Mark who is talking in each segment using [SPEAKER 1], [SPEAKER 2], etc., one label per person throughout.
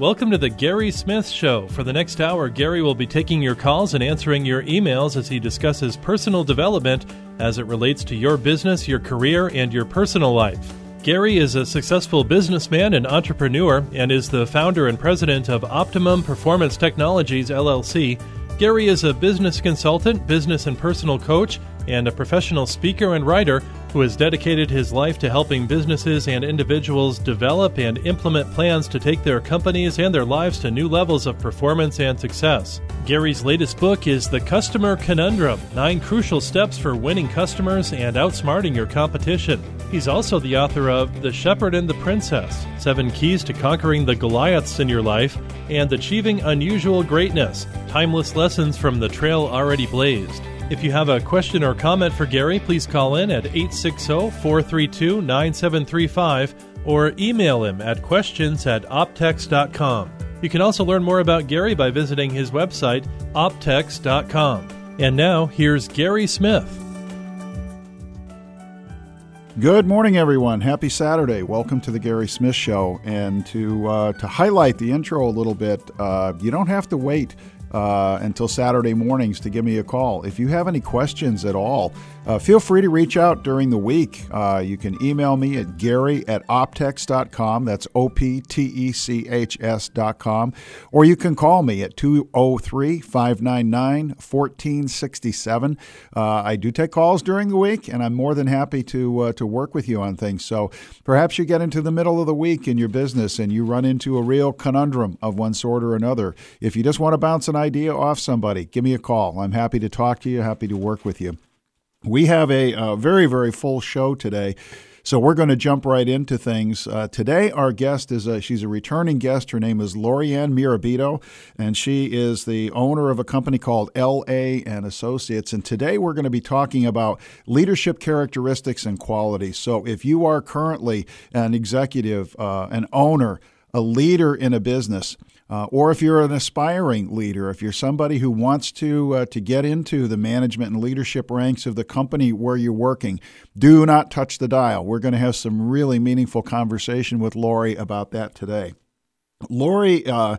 [SPEAKER 1] Welcome to the Gary Smith Show. For the next hour, Gary will be taking your calls and answering your emails as he discusses personal development as it relates to your business, your career, and your personal life. Gary is a successful businessman and entrepreneur and is the founder and president of Optimum Performance Technologies LLC. Gary is a business consultant, business and personal coach, and a professional speaker and writer who has dedicated his life to helping businesses and individuals develop and implement plans to take their companies and their lives to new levels of performance and success. Gary's latest book is The Customer Conundrum Nine Crucial Steps for Winning Customers and Outsmarting Your Competition. He's also the author of The Shepherd and the Princess Seven Keys to Conquering the Goliaths in Your Life and Achieving Unusual Greatness Timeless Lessons from the Trail Already Blazed. If you have a question or comment for Gary, please call in at 860 432 9735 or email him at questions at optechs.com. You can also learn more about Gary by visiting his website, optechs.com. And now, here's Gary Smith.
[SPEAKER 2] Good morning, everyone. Happy Saturday. Welcome to the Gary Smith Show. And to uh, to highlight the intro a little bit, uh, you don't have to wait uh, until Saturday mornings to give me a call. If you have any questions at all, uh, feel free to reach out during the week. Uh, you can email me at gary at optechs.com. That's O P T E C H S.com. Or you can call me at 203 599 1467. Uh, I do take calls during the week, and I'm more than happy to, uh, to work with you on things. So perhaps you get into the middle of the week in your business and you run into a real conundrum of one sort or another. If you just want to bounce an idea off somebody, give me a call. I'm happy to talk to you, happy to work with you. We have a, a very, very full show today. So we're going to jump right into things. Uh, today, our guest is a, she's a returning guest. Her name is Lorianne Mirabito, and she is the owner of a company called LA and Associates. And today, we're going to be talking about leadership characteristics and qualities. So if you are currently an executive, uh, an owner, a leader in a business, uh, or if you're an aspiring leader, if you're somebody who wants to uh, to get into the management and leadership ranks of the company where you're working, do not touch the dial. We're going to have some really meaningful conversation with Lori about that today. Lori uh,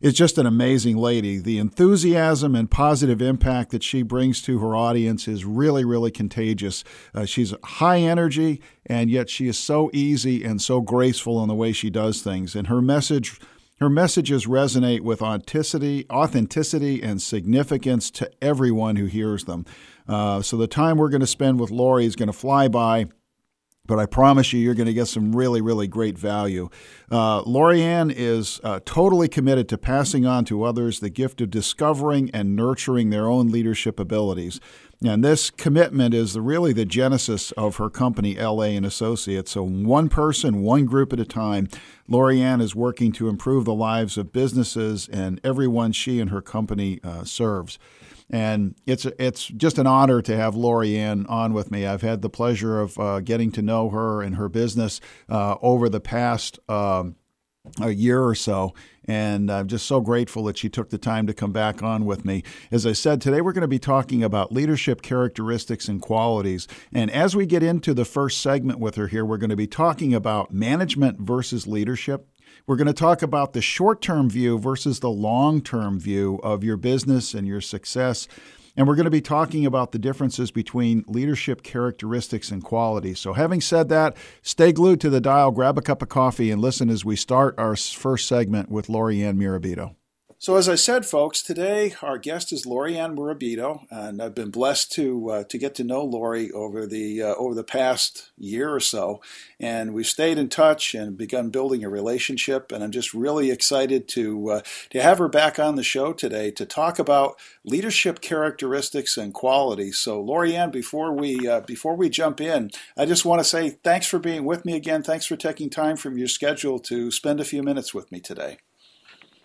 [SPEAKER 2] is just an amazing lady. The enthusiasm and positive impact that she brings to her audience is really, really contagious. Uh, she's high energy, and yet she is so easy and so graceful in the way she does things. And her message her messages resonate with authenticity, authenticity and significance to everyone who hears them. Uh, so the time we're going to spend with Lori is going to fly by. But I promise you, you're going to get some really, really great value. Uh, is uh, totally committed to passing on to others the gift of discovering and nurturing their own leadership abilities. And this commitment is really the genesis of her company, LA and Associates. So, one person, one group at a time, Lorianne is working to improve the lives of businesses and everyone she and her company uh, serves. And it's it's just an honor to have Lorianne on with me. I've had the pleasure of uh, getting to know her and her business uh, over the past. Um, a year or so. And I'm just so grateful that she took the time to come back on with me. As I said, today we're going to be talking about leadership characteristics and qualities. And as we get into the first segment with her here, we're going to be talking about management versus leadership. We're going to talk about the short term view versus the long term view of your business and your success. And we're going to be talking about the differences between leadership characteristics and qualities. So, having said that, stay glued to the dial, grab a cup of coffee, and listen as we start our first segment with Lorianne Mirabito. So, as I said, folks, today our guest is Lorianne Mirabito, and I've been blessed to uh, to get to know Lori over the uh, over the past year or so, and we've stayed in touch and begun building a relationship. And I'm just really excited to uh, to have her back on the show today to talk about leadership characteristics and qualities. So, Lorianne, before we uh, before we jump in, I just want to say thanks for being with me again. Thanks for taking time from your schedule to spend a few minutes with me today.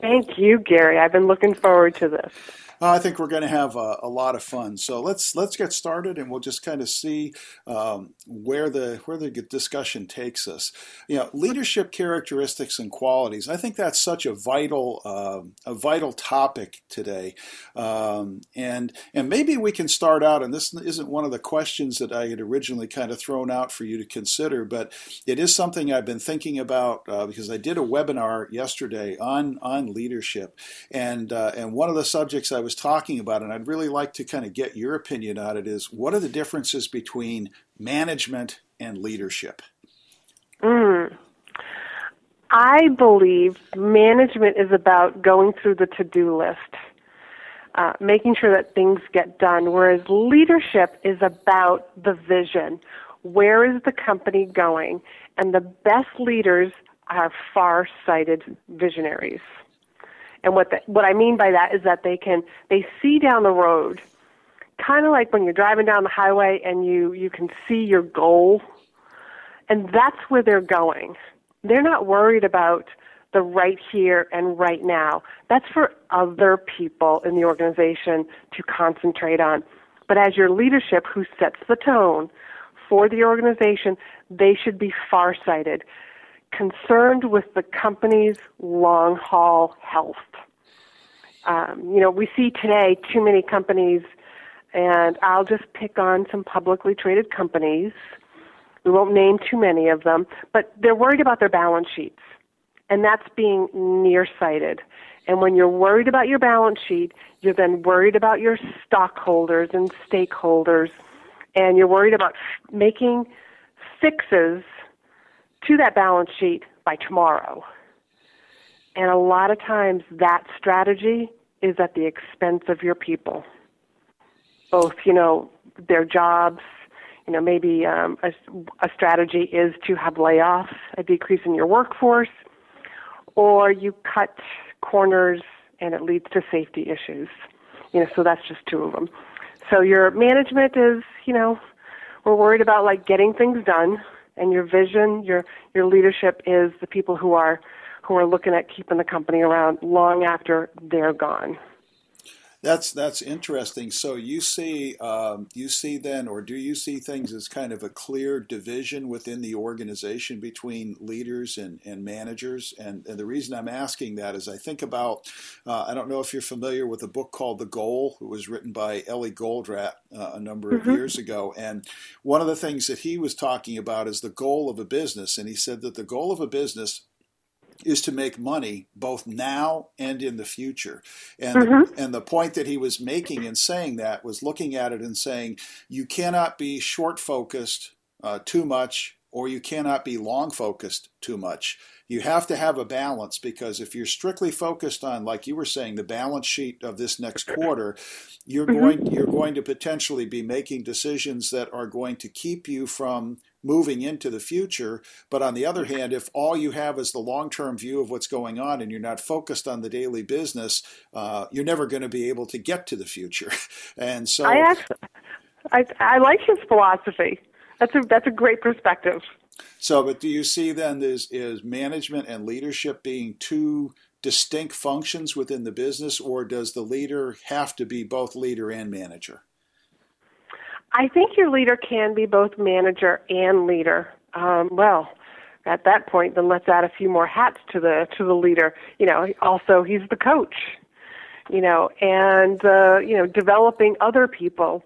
[SPEAKER 3] Thank you, Gary. I've been looking forward to this.
[SPEAKER 2] Uh, I think we're going to have a, a, lot of fun. So let's let's get started, and we'll just kind of see um, where the where the discussion takes us. You know, leadership characteristics and qualities. I think that's such a vital uh, a vital topic today, um, and and maybe we can start out. And this isn't one of the questions that I had originally kind of thrown out for you to consider, but it is something I've been thinking about uh, because I did a webinar yesterday on on leadership, and uh, and one of the subjects I was talking about, and I'd really like to kind of get your opinion on it, is what are the differences between management and leadership?
[SPEAKER 3] Mm. I believe management is about going through the to do list, uh, making sure that things get done, whereas leadership is about the vision. Where is the company going? And the best leaders are far sighted visionaries. And what the, what I mean by that is that they can they see down the road, kind of like when you're driving down the highway and you you can see your goal, and that's where they're going. They're not worried about the right here and right now. That's for other people in the organization to concentrate on. But as your leadership who sets the tone for the organization, they should be farsighted concerned with the company's long haul health. Um, you know, we see today too many companies, and I'll just pick on some publicly traded companies. We won't name too many of them, but they're worried about their balance sheets, and that's being nearsighted. And when you're worried about your balance sheet, you're then worried about your stockholders and stakeholders, and you're worried about making fixes to that balance sheet by tomorrow. And a lot of times that strategy is at the expense of your people. Both, you know, their jobs, you know, maybe um, a, a strategy is to have layoffs, a decrease in your workforce, or you cut corners and it leads to safety issues. You know, so that's just two of them. So your management is, you know, we're worried about like getting things done and your vision, your your leadership is the people who are who are looking at keeping the company around long after they're gone.
[SPEAKER 2] That's that's interesting. So you see, um, you see then, or do you see things as kind of a clear division within the organization between leaders and, and managers? And, and the reason I'm asking that is I think about, uh, I don't know if you're familiar with a book called The Goal. It was written by Eli Goldratt uh, a number of mm-hmm. years ago, and one of the things that he was talking about is the goal of a business, and he said that the goal of a business is to make money both now and in the future. And mm-hmm. the, and the point that he was making in saying that was looking at it and saying you cannot be short focused uh, too much or you cannot be long focused too much. You have to have a balance because if you're strictly focused on, like you were saying, the balance sheet of this next quarter, you're mm-hmm. going you're going to potentially be making decisions that are going to keep you from moving into the future. But on the other hand, if all you have is the long term view of what's going on and you're not focused on the daily business, uh, you're never going to be able to get to the future. and so,
[SPEAKER 3] I, actually, I, I like his philosophy. That's a that's a great perspective.
[SPEAKER 2] So, but do you see then is is management and leadership being two distinct functions within the business, or does the leader have to be both leader and manager?
[SPEAKER 3] I think your leader can be both manager and leader. Um, well, at that point, then let's add a few more hats to the to the leader. You know, also he's the coach. You know, and uh, you know, developing other people.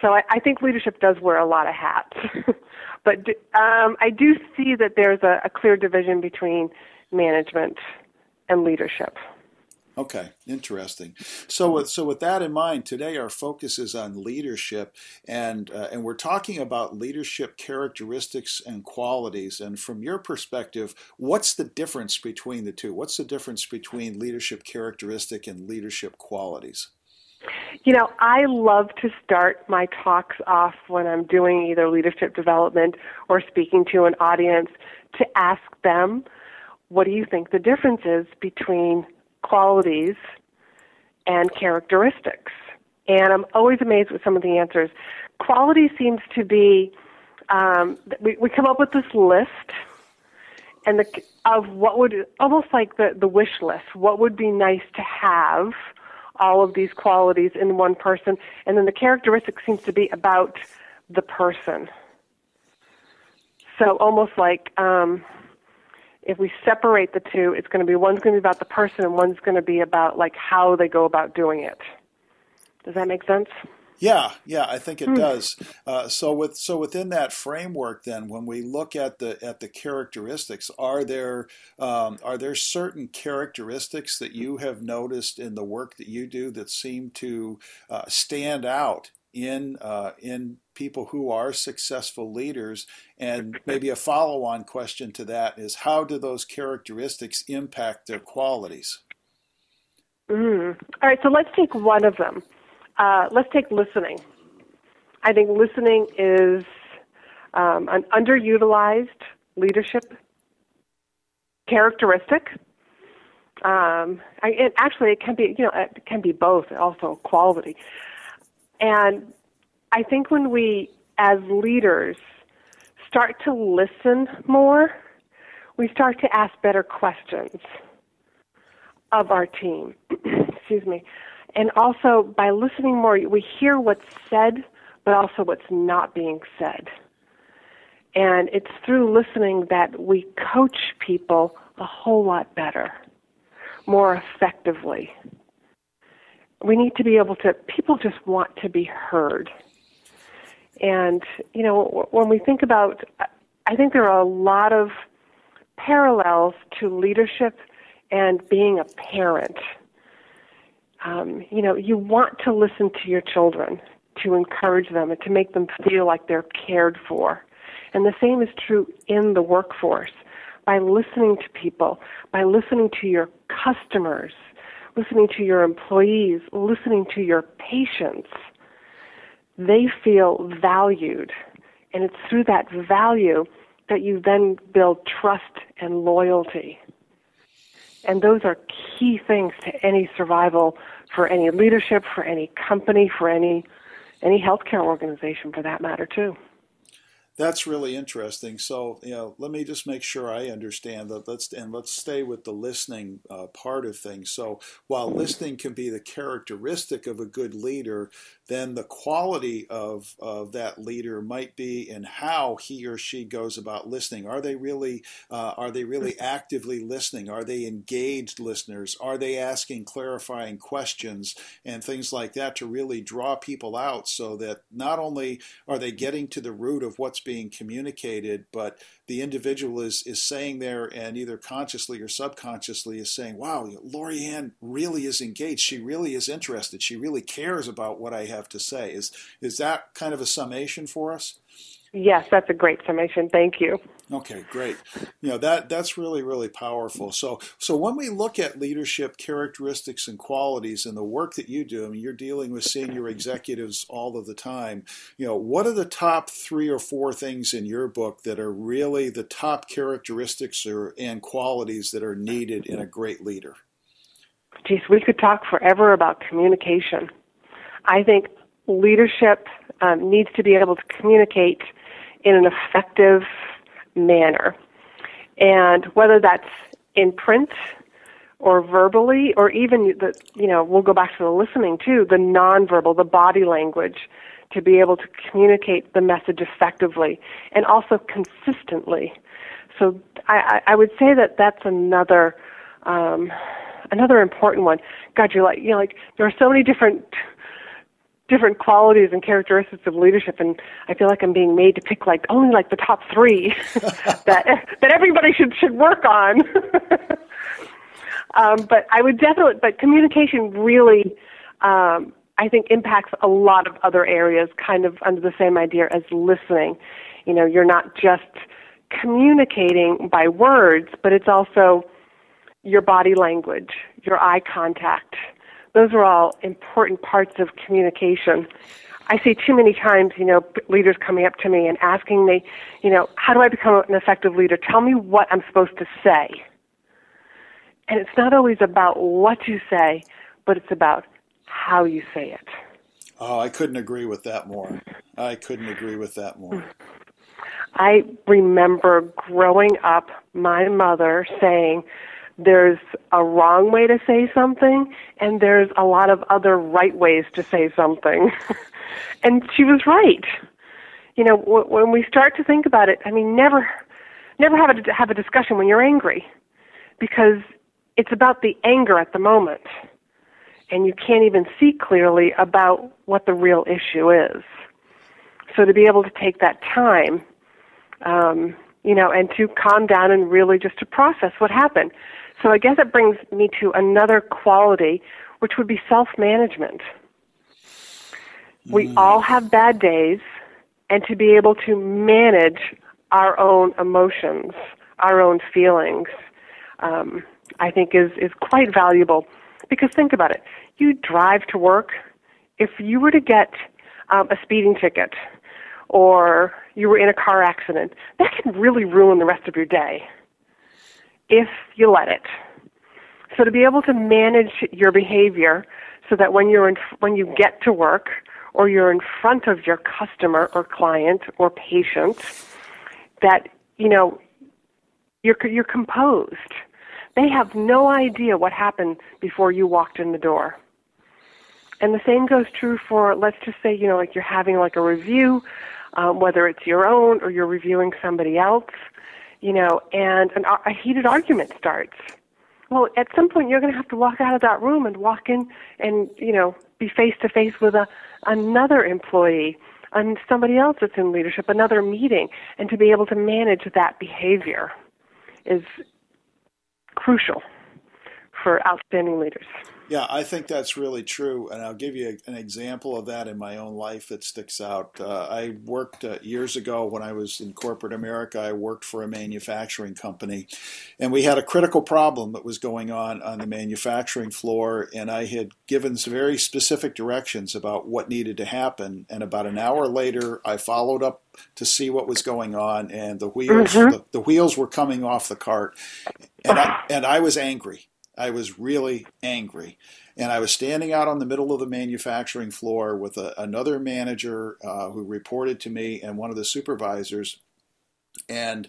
[SPEAKER 3] So I, I think leadership does wear a lot of hats, but um, I do see that there's a, a clear division between management and leadership.
[SPEAKER 2] Okay, interesting. So, with, so with that in mind, today our focus is on leadership, and uh, and we're talking about leadership characteristics and qualities. And from your perspective, what's the difference between the two? What's the difference between leadership characteristic and leadership qualities?
[SPEAKER 3] You know, I love to start my talks off when I'm doing either leadership development or speaking to an audience to ask them, what do you think the difference is between qualities and characteristics. And I'm always amazed with some of the answers. Quality seems to be um, we, we come up with this list and the, of what would almost like the, the wish list, what would be nice to have all of these qualities in one person, and then the characteristic seems to be about the person. So almost like um, if we separate the two, it's going to be one's going to be about the person and one's going to be about like how they go about doing it. Does that make sense?
[SPEAKER 2] Yeah, yeah, I think it hmm. does. Uh, so with so within that framework, then when we look at the at the characteristics, are there um, are there certain characteristics that you have noticed in the work that you do that seem to uh, stand out in uh, in people who are successful leaders? And maybe a follow on question to that is how do those characteristics impact their qualities?
[SPEAKER 3] Mm. All right, so let's take one of them. Uh, let's take listening. I think listening is um, an underutilized leadership characteristic. Um, I, it, actually, it can be you know it can be both, also quality. And I think when we, as leaders, start to listen more, we start to ask better questions of our team. Excuse me. And also, by listening more, we hear what's said, but also what's not being said. And it's through listening that we coach people a whole lot better, more effectively. We need to be able to, people just want to be heard. And, you know, when we think about, I think there are a lot of parallels to leadership and being a parent um, you know, you want to listen to your children to encourage them and to make them feel like they're cared for. And the same is true in the workforce. By listening to people, by listening to your customers, listening to your employees, listening to your patients, they feel valued. And it's through that value that you then build trust and loyalty. And those are key things to any survival for any leadership, for any company, for any any healthcare organization for that matter too.
[SPEAKER 2] That's really interesting. So, you know, let me just make sure I understand that. Let's and let's stay with the listening uh, part of things. So, while listening can be the characteristic of a good leader, then the quality of, of that leader might be in how he or she goes about listening. Are they really uh, are they really actively listening? Are they engaged listeners? Are they asking clarifying questions and things like that to really draw people out so that not only are they getting to the root of what's being communicated, but the individual is is saying there and either consciously or subconsciously is saying, "Wow, Lorianne really is engaged. She really is interested. She really cares about what I have to say." Is is that kind of a summation for us?
[SPEAKER 3] Yes, that's a great summation. Thank you.
[SPEAKER 2] Okay, great. You know that that's really really powerful. So so when we look at leadership characteristics and qualities and the work that you do, I mean you're dealing with senior executives all of the time. You know, what are the top 3 or 4 things in your book that are really the top characteristics or and qualities that are needed in a great leader?
[SPEAKER 3] Geez, we could talk forever about communication. I think leadership um, needs to be able to communicate in an effective manner. And whether that's in print or verbally, or even the, you know, we'll go back to the listening too, the nonverbal, the body language, to be able to communicate the message effectively and also consistently. So I, I would say that that's another um, another important one. God, you're like you know like there are so many different different qualities and characteristics of leadership and I feel like I'm being made to pick like only like the top 3 that that everybody should should work on. um, but I would definitely but communication really um, I think impacts a lot of other areas kind of under the same idea as listening. You know, you're not just communicating by words, but it's also your body language, your eye contact, those are all important parts of communication. I see too many times, you know, leaders coming up to me and asking me, you know, how do I become an effective leader? Tell me what I'm supposed to say. And it's not always about what you say, but it's about how you say it.
[SPEAKER 2] Oh, I couldn't agree with that more. I couldn't agree with that more.
[SPEAKER 3] I remember growing up, my mother saying, there's a wrong way to say something and there's a lot of other right ways to say something. and she was right. You know, w- when we start to think about it, I mean, never never have a have a discussion when you're angry because it's about the anger at the moment and you can't even see clearly about what the real issue is. So to be able to take that time um, you know, and to calm down and really just to process what happened. So I guess it brings me to another quality, which would be self management. Mm. We all have bad days, and to be able to manage our own emotions, our own feelings, um, I think is, is quite valuable. Because think about it you drive to work, if you were to get um, a speeding ticket, or you were in a car accident, that can really ruin the rest of your day if you let it. So to be able to manage your behavior so that when you're in, when you get to work or you're in front of your customer or client or patient, that you know you're you're composed. They have no idea what happened before you walked in the door. And the same goes true for let's just say you know like you're having like a review um, whether it's your own or you're reviewing somebody else, you know, and an, a heated argument starts. Well, at some point you're going to have to walk out of that room and walk in and, you know, be face to face with a another employee and somebody else that's in leadership, another meeting, and to be able to manage that behavior is crucial for outstanding leaders.
[SPEAKER 2] Yeah, I think that's really true, and I'll give you an example of that in my own life that sticks out. Uh, I worked uh, years ago when I was in corporate America. I worked for a manufacturing company, and we had a critical problem that was going on on the manufacturing floor. And I had given some very specific directions about what needed to happen. And about an hour later, I followed up to see what was going on, and the wheels mm-hmm. the, the wheels were coming off the cart, and I, and I was angry. I was really angry. And I was standing out on the middle of the manufacturing floor with a, another manager uh, who reported to me and one of the supervisors. And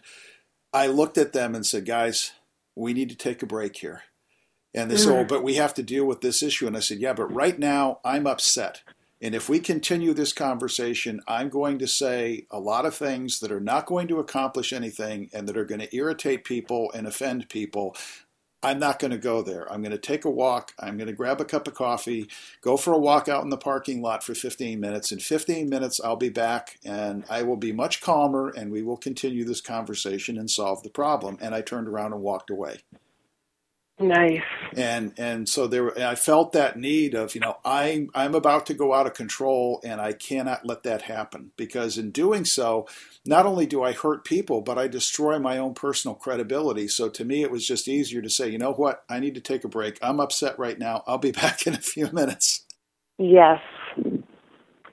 [SPEAKER 2] I looked at them and said, Guys, we need to take a break here. And they said, Oh, but we have to deal with this issue. And I said, Yeah, but right now I'm upset. And if we continue this conversation, I'm going to say a lot of things that are not going to accomplish anything and that are going to irritate people and offend people. I'm not going to go there. I'm going to take a walk. I'm going to grab a cup of coffee, go for a walk out in the parking lot for 15 minutes. In 15 minutes, I'll be back and I will be much calmer and we will continue this conversation and solve the problem. And I turned around and walked away.
[SPEAKER 3] Nice.
[SPEAKER 2] And and so there, I felt that need of you know I I'm about to go out of control, and I cannot let that happen because in doing so, not only do I hurt people, but I destroy my own personal credibility. So to me, it was just easier to say, you know what, I need to take a break. I'm upset right now. I'll be back in a few minutes.
[SPEAKER 3] Yes.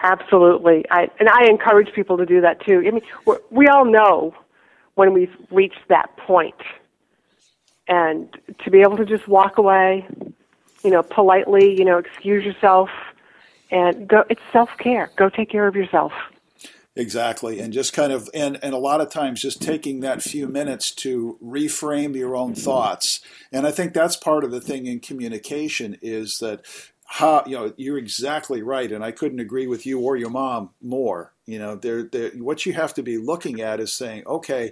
[SPEAKER 3] Absolutely, I and I encourage people to do that too. I mean, we all know when we've reached that point and to be able to just walk away, you know, politely, you know, excuse yourself and go it's self-care. Go take care of yourself.
[SPEAKER 2] Exactly. And just kind of and and a lot of times just taking that few minutes to reframe your own thoughts. And I think that's part of the thing in communication is that how you know you're exactly right and i couldn't agree with you or your mom more you know there what you have to be looking at is saying okay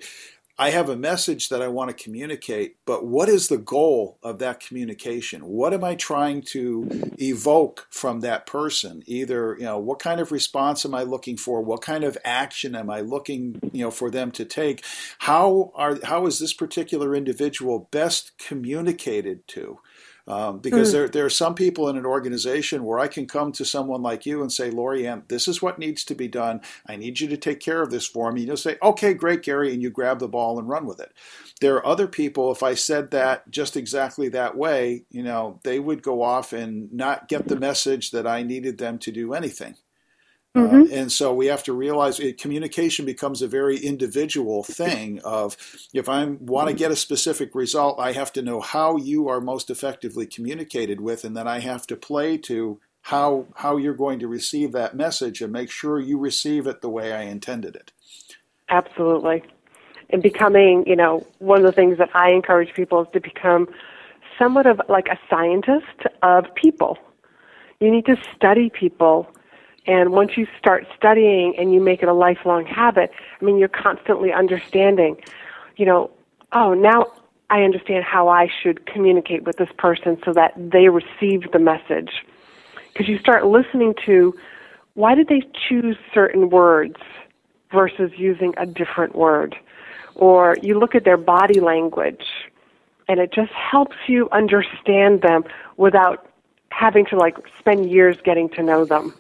[SPEAKER 2] I have a message that I want to communicate, but what is the goal of that communication? What am I trying to evoke from that person? Either, you know, what kind of response am I looking for? What kind of action am I looking, you know, for them to take? How are how is this particular individual best communicated to? Um, because mm. there, there are some people in an organization where I can come to someone like you and say, Lorianne, this is what needs to be done. I need you to take care of this for me. And you'll say, okay, great, Gary, and you grab the ball and run with it. There are other people, if I said that just exactly that way, you know, they would go off and not get the message that I needed them to do anything. Mm-hmm. Uh, and so we have to realize it, communication becomes a very individual thing of if I want to get a specific result, I have to know how you are most effectively communicated with, and then I have to play to how how you're going to receive that message and make sure you receive it the way I intended it.
[SPEAKER 3] Absolutely. And becoming, you know, one of the things that I encourage people is to become somewhat of like a scientist of people. You need to study people. And once you start studying and you make it a lifelong habit, I mean, you're constantly understanding, you know, oh, now I understand how I should communicate with this person so that they receive the message. Because you start listening to why did they choose certain words versus using a different word? Or you look at their body language and it just helps you understand them without having to like spend years getting to know them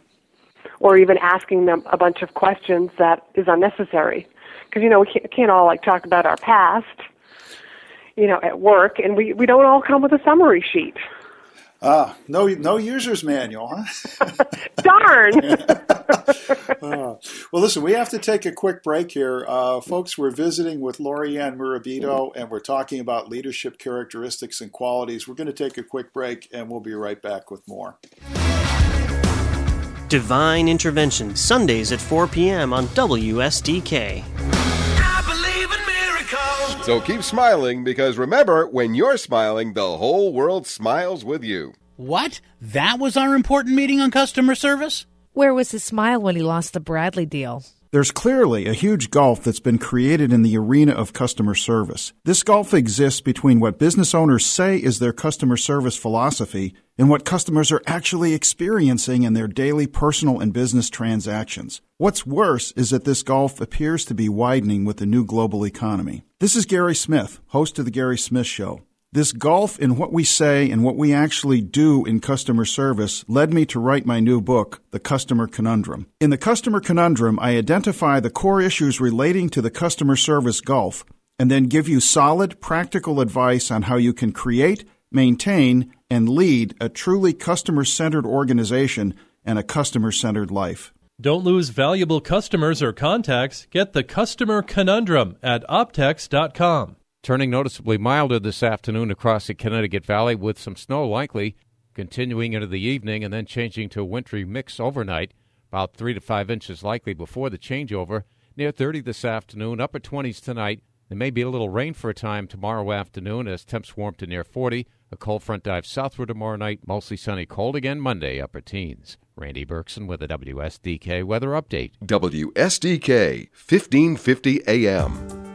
[SPEAKER 3] or even asking them a bunch of questions that is unnecessary because you know we can't, can't all like talk about our past you know at work and we we don't all come with a summary sheet
[SPEAKER 2] Ah, no, no user's manual, huh?
[SPEAKER 3] darn
[SPEAKER 2] uh, well, listen, we have to take a quick break here. Uh, folks, we're visiting with Lorianne Mirabito, and we're talking about leadership characteristics and qualities. We're going to take a quick break, and we'll be right back with more.
[SPEAKER 4] Divine Intervention, Sundays at 4 p.m. on WSDK.
[SPEAKER 5] So keep smiling because remember, when you're smiling, the whole world smiles with you.
[SPEAKER 6] What? That was our important meeting on customer service?
[SPEAKER 7] Where was his smile when he lost the Bradley deal?
[SPEAKER 2] There's clearly a huge gulf that's been created in the arena of customer service. This gulf exists between what business owners say is their customer service philosophy and what customers are actually experiencing in their daily personal and business transactions. What's worse is that this gulf appears to be widening with the new global economy. This is Gary Smith, host of The Gary Smith Show. This gulf in what we say and what we actually do in customer service led me to write my new book, The Customer Conundrum. In The Customer Conundrum, I identify the core issues relating to the customer service gulf and then give you solid, practical advice on how you can create, maintain, and lead a truly customer centered organization and a customer centered life.
[SPEAKER 1] Don't lose valuable customers or contacts. Get the Customer Conundrum at optechs.com.
[SPEAKER 8] Turning noticeably milder this afternoon across the Connecticut Valley with some snow likely continuing into the evening and then changing to a wintry mix overnight. About 3 to 5 inches likely before the changeover. Near 30 this afternoon, upper 20s tonight. There may be a little rain for a time tomorrow afternoon as temps warm to near 40. A cold front dives southward tomorrow night. Mostly sunny, cold again Monday, upper teens. Randy Berkson with a WSDK weather update.
[SPEAKER 5] WSDK 1550 AM.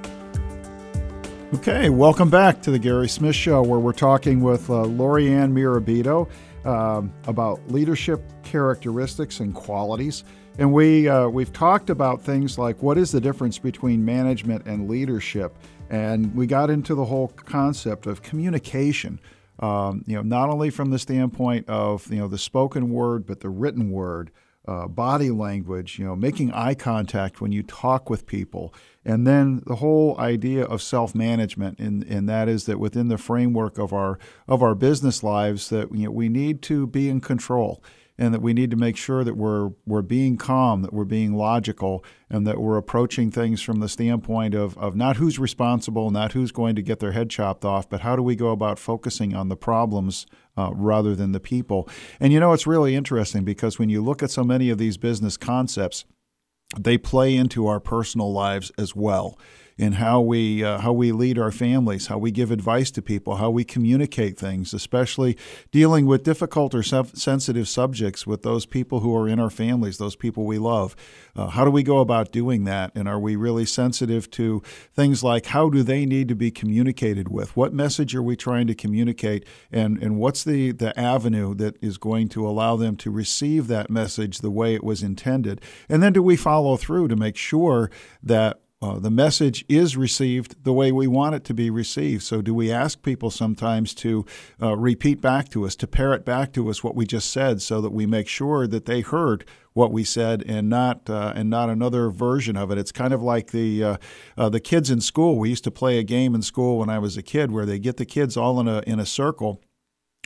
[SPEAKER 2] Okay, welcome back to the Gary Smith Show, where we're talking with uh, Lorianne Mirabito um, about leadership characteristics and qualities. And we uh, we've talked about things like what is the difference between management and leadership, and we got into the whole concept of communication. Um, you know, not only from the standpoint of you know the spoken word, but the written word, uh, body language. You know, making eye contact when you talk with people and then the whole idea of self-management and, and that is that within the framework of our of our business lives that you know, we need to be in control and that we need to make sure that we're we're being calm, that we're being logical, and that we're approaching things from the standpoint of, of not who's responsible, not who's going to get their head chopped off, but how do we go about focusing on the problems uh, rather than the people. And you know, it's really interesting because when you look at so many of these business concepts, they play into our personal lives as well in how we uh, how we lead our families, how we give advice to people, how we communicate things, especially dealing with difficult or sensitive subjects with those people who are in our families, those people we love. Uh, how do we go about doing that? And are we really sensitive to things like how do they need to be communicated with? What message are we trying to communicate? And and what's the the avenue that is going to allow them to receive that message the way it was intended? And then do we follow through to make sure that uh, the message is received the way we want it to be received. So, do we ask people sometimes to uh, repeat back to us, to parrot back to us what we just said, so that we make sure that they heard what we said and not uh, and not another version of it? It's kind of like the uh, uh, the kids in school. We used to play a game in school when I was a kid where they get the kids all in a in a circle,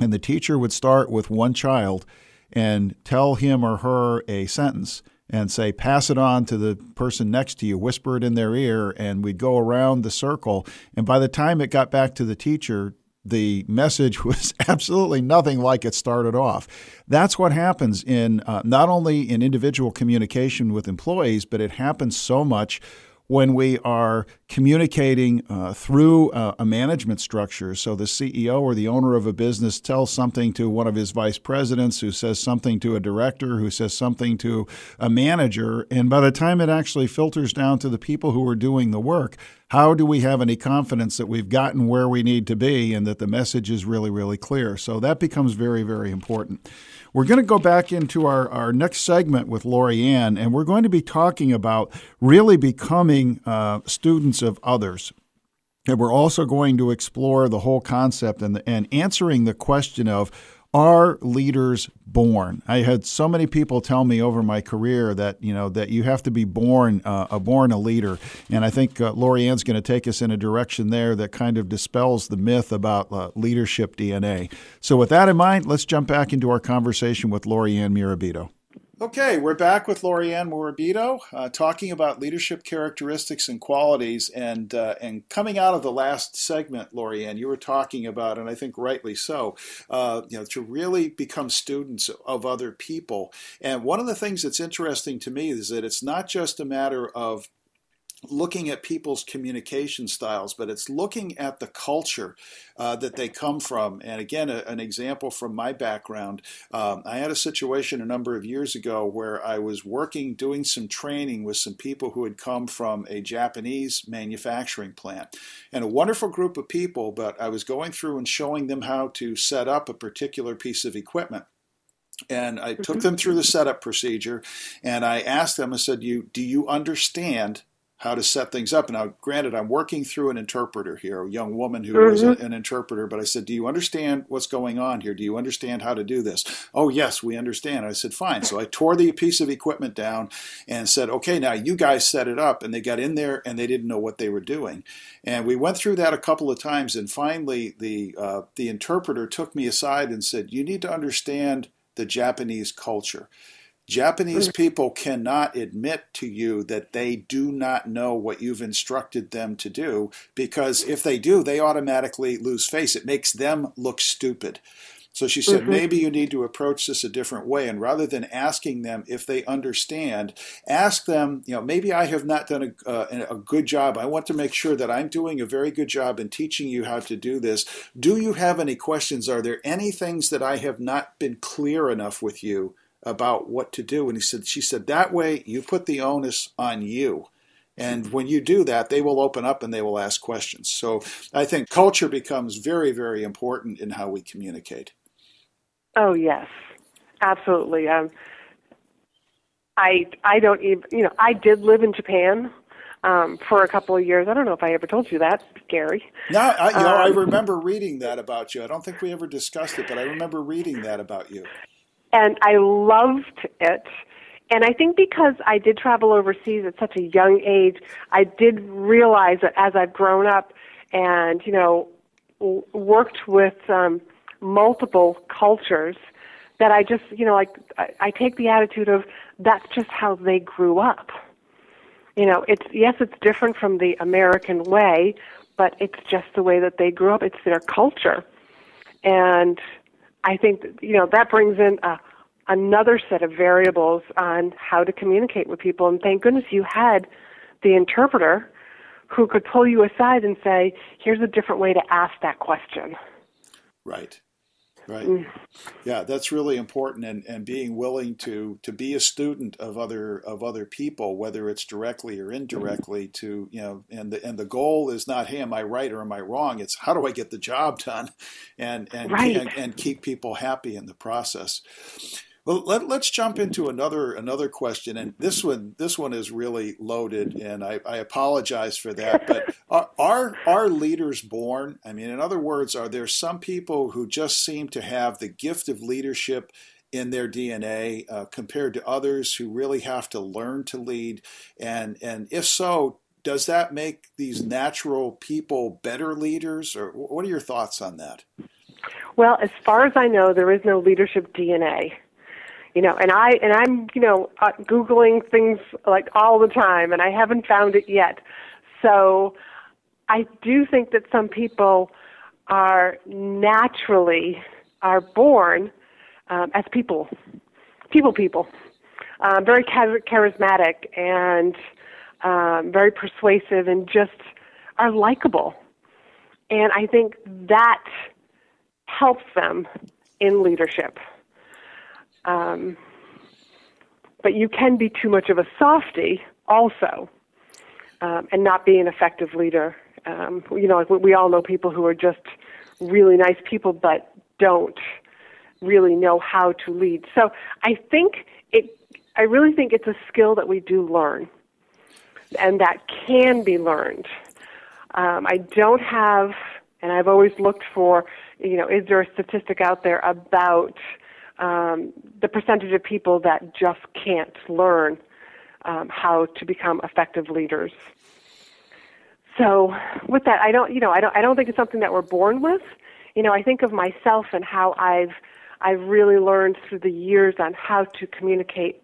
[SPEAKER 2] and the teacher would start with one child and tell him or her a sentence and say, pass it on to the person next to you, whisper it in their ear, and we'd go around the circle. And by the time it got back to the teacher, the message was absolutely nothing like it started off. That's what happens in uh, not only in individual communication with employees, but it happens so much when we are communicating uh, through uh, a management structure. So the CEO or the owner of a business tells something to one of his vice presidents, who says something to a director, who says something to a manager. And by the time it actually filters down to the people who are doing the work, how do we have any confidence that we've gotten where we need to be and that the message is really, really clear? So that becomes very, very important. We're going to go back into our, our next segment with Lorianne, and we're going to be talking about really becoming uh, students of others. And we're also going to explore the whole concept and, and answering the question of are leaders born? I had so many people tell me over my career that you know that you have to be born uh, a born a leader, and I think uh, Lorianne's going to take us in a direction there that kind of dispels the myth about uh, leadership DNA. So, with that in mind, let's jump back into our conversation with Lorianne Mirabito. Okay, we're back with Lorianne Morabito, uh, talking about leadership characteristics and qualities. And uh, and coming out of the last segment, Lorianne, you were talking about, and I think rightly so, uh, you know, to really become students of other people. And one of the things that's interesting to me is that it's not just a matter of looking at people's communication styles, but it's looking at the culture uh, that they come from. And again, a, an example from my background um, I had a situation a number of years ago where I was working, doing some training with some people who had come from a Japanese manufacturing plant. And a wonderful group of people, but I was going through and showing them how to set up a particular piece of equipment and I took mm-hmm. them through the setup procedure and I asked them, I said, you, do you understand how to set things up. Now, granted, I'm working through an interpreter here, a young woman who mm-hmm. was a, an interpreter, but I said, Do you understand what's going on here? Do you understand how to do this? Oh, yes, we understand. I said, Fine. So I tore the piece of equipment down and said, Okay, now you guys set it up. And they got in there and they didn't know what they were doing. And we went through that a couple of times. And finally, the, uh, the interpreter took me aside and said, You need to understand the Japanese culture. Japanese people cannot admit to you that they do not know what you've instructed them to do because if they do, they automatically lose face. It makes them look stupid. So she said, mm-hmm. maybe you need to approach this a different way. And rather than asking them if they understand, ask them, you know, maybe I have not done a, uh, a good job. I want to make sure that I'm doing a very good job in teaching you how to do this. Do you have any questions? Are there any things that I have not been clear enough with you? About what to do. And he said, she said, that way you put the onus on you. And when you do that, they will open up and they will ask questions. So I think culture becomes very, very important in how we communicate.
[SPEAKER 3] Oh yes, absolutely. Um, I I don't even you know I did live in Japan um, for a couple of years. I don't know if I ever told you that, Gary.
[SPEAKER 2] No, I, you know, um, I remember reading that about you. I don't think we ever discussed it, but I remember reading that about you
[SPEAKER 3] and I loved it. And I think because I did travel overseas at such a young age, I did realize that as I've grown up and, you know, worked with um, multiple cultures, that I just, you know, like I, I take the attitude of that's just how they grew up. You know, it's yes, it's different from the American way, but it's just the way that they grew up. It's their culture, and I think you know that brings in a, another set of variables on how to communicate with people. And thank goodness you had the interpreter who could pull you aside and say, "Here's a different way to ask that question."
[SPEAKER 2] Right. Right. Mm. Yeah, that's really important, and, and being willing to to be a student of other of other people, whether it's directly or indirectly. To you know, and the and the goal is not, hey, am I right or am I wrong? It's how do I get the job done, and and
[SPEAKER 3] right.
[SPEAKER 2] and, and keep people happy in the process. Well, let, us jump into another another question, and this one this one is really loaded, and I, I apologize for that. But are, are are leaders born? I mean, in other words, are there some people who just seem to have the gift of leadership in their DNA uh, compared to others who really have to learn to lead? And and if so, does that make these natural people better leaders, or what are your thoughts on that?
[SPEAKER 3] Well, as far as I know, there is no leadership DNA you know and i and i'm you know uh, googling things like all the time and i haven't found it yet so i do think that some people are naturally are born um, as people people people um, very charismatic and um, very persuasive, and just are likable. And I think that helps them in leadership. Um, but you can be too much of a softy also, um, and not be an effective leader. Um, you know, like we all know people who are just really nice people, but don't really know how to lead. So I think it. I really think it's a skill that we do learn, and that can be learned. Um, I don't have, and I've always looked for, you know, is there a statistic out there about um, the percentage of people that just can't learn um, how to become effective leaders? So, with that, I don't, you know, I don't, I don't think it's something that we're born with. You know, I think of myself and how I've, I've really learned through the years on how to communicate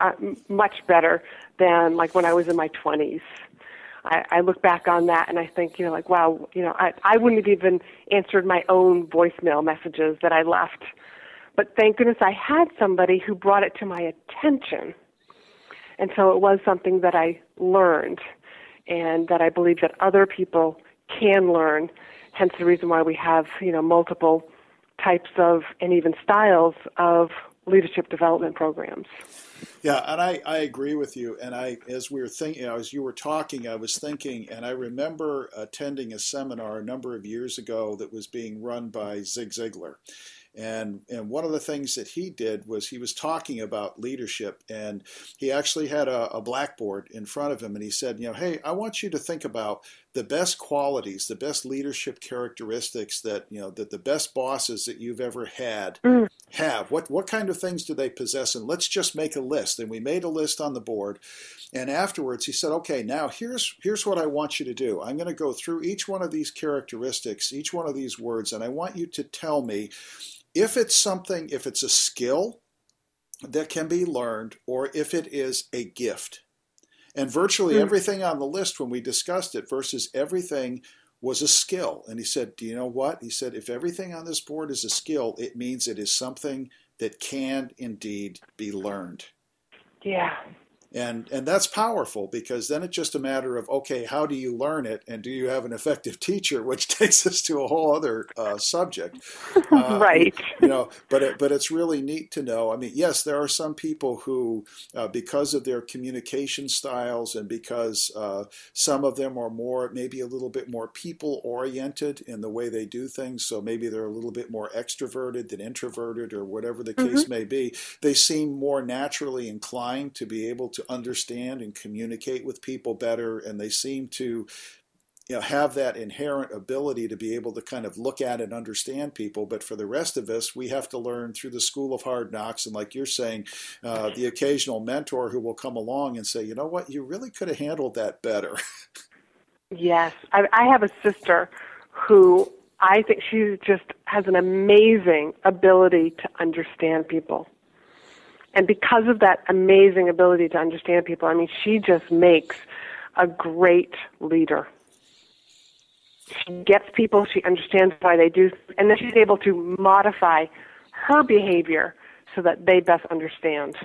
[SPEAKER 3] uh, much better than like when I was in my 20s. I, I look back on that and I think, you know, like, wow, you know, I, I wouldn't have even answered my own voicemail messages that I left. But thank goodness I had somebody who brought it to my attention. And so it was something that I learned and that I believe that other people can learn. Hence the reason why we have, you know, multiple types of and even styles of leadership development programs.
[SPEAKER 2] Yeah, and I, I agree with you. And I, as we were thinking, as you were talking, I was thinking, and I remember attending a seminar a number of years ago that was being run by Zig Ziglar. And, and one of the things that he did was he was talking about leadership, and he actually had a, a blackboard in front of him, and he said, you know, hey, I want you to think about the best qualities, the best leadership characteristics that you know that the best bosses that you've ever had mm. have. What what kind of things do they possess? And let's just make a list. And we made a list on the board. And afterwards, he said, "Okay, now here's here's what I want you to do. I'm going to go through each one of these characteristics, each one of these words, and I want you to tell me if it's something, if it's a skill that can be learned, or if it is a gift." And virtually mm. everything on the list when we discussed it versus everything was a skill. And he said, Do you know what? He said, If everything on this board is a skill, it means it is something that can indeed be learned.
[SPEAKER 3] Yeah
[SPEAKER 2] and and that's powerful because then it's just a matter of okay how do you learn it? And do you have an effective teacher? Which takes us to a whole other uh, subject.
[SPEAKER 3] Uh, right.
[SPEAKER 2] you know but it, but it's really neat to know. I mean yes there are some people who uh, because of their communication styles and because uh, some of them are more maybe a little bit more people oriented in the way they do things. So maybe they're a little bit more extroverted than introverted or whatever the case mm-hmm. may be. They seem more naturally inclined to be able to understand and communicate with people better, and they seem to you know, have that inherent ability to be able to kind of look at and understand people. But for the rest of us, we have to learn through the school of hard knocks. And like you're saying, uh, the occasional mentor who will come along and say, you know what, you really could have handled that better.
[SPEAKER 3] yes. I, I have a sister who I think she just has an amazing ability to understand people. And because of that amazing ability to understand people, I mean, she just makes a great leader. She gets people, she understands why they do, and then she's able to modify her behavior so that they best understand.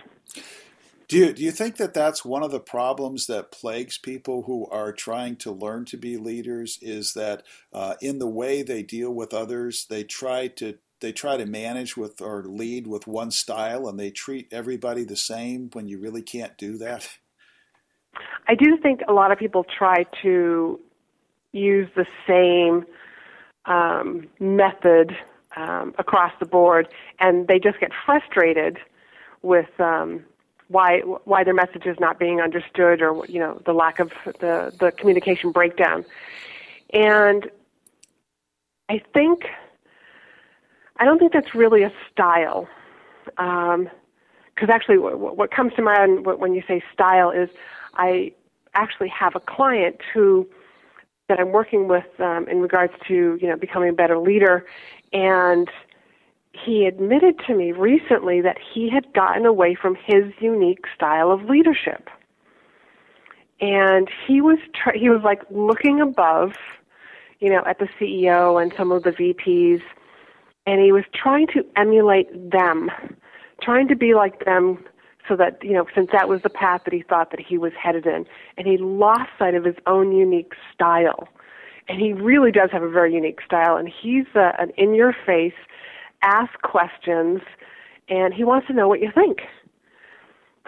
[SPEAKER 2] Do you, do you think that that's one of the problems that plagues people who are trying to learn to be leaders? Is that uh, in the way they deal with others, they try to they try to manage with or lead with one style and they treat everybody the same when you really can't do that?
[SPEAKER 3] I do think a lot of people try to use the same um, method um, across the board, and they just get frustrated with um, why why their message is not being understood, or you know the lack of the the communication breakdown. And I think I don't think that's really a style. Because um, actually, what, what comes to mind when you say style is I actually have a client who that I'm working with um, in regards to you know becoming a better leader, and he admitted to me recently that he had gotten away from his unique style of leadership, and he was tr- he was like looking above, you know, at the CEO and some of the VPs and he was trying to emulate them, trying to be like them so that you know since that was the path that he thought that he was headed in. And he lost sight of his own unique style. And he really does have a very unique style. And he's uh, an in your face ask questions and he wants to know what you think.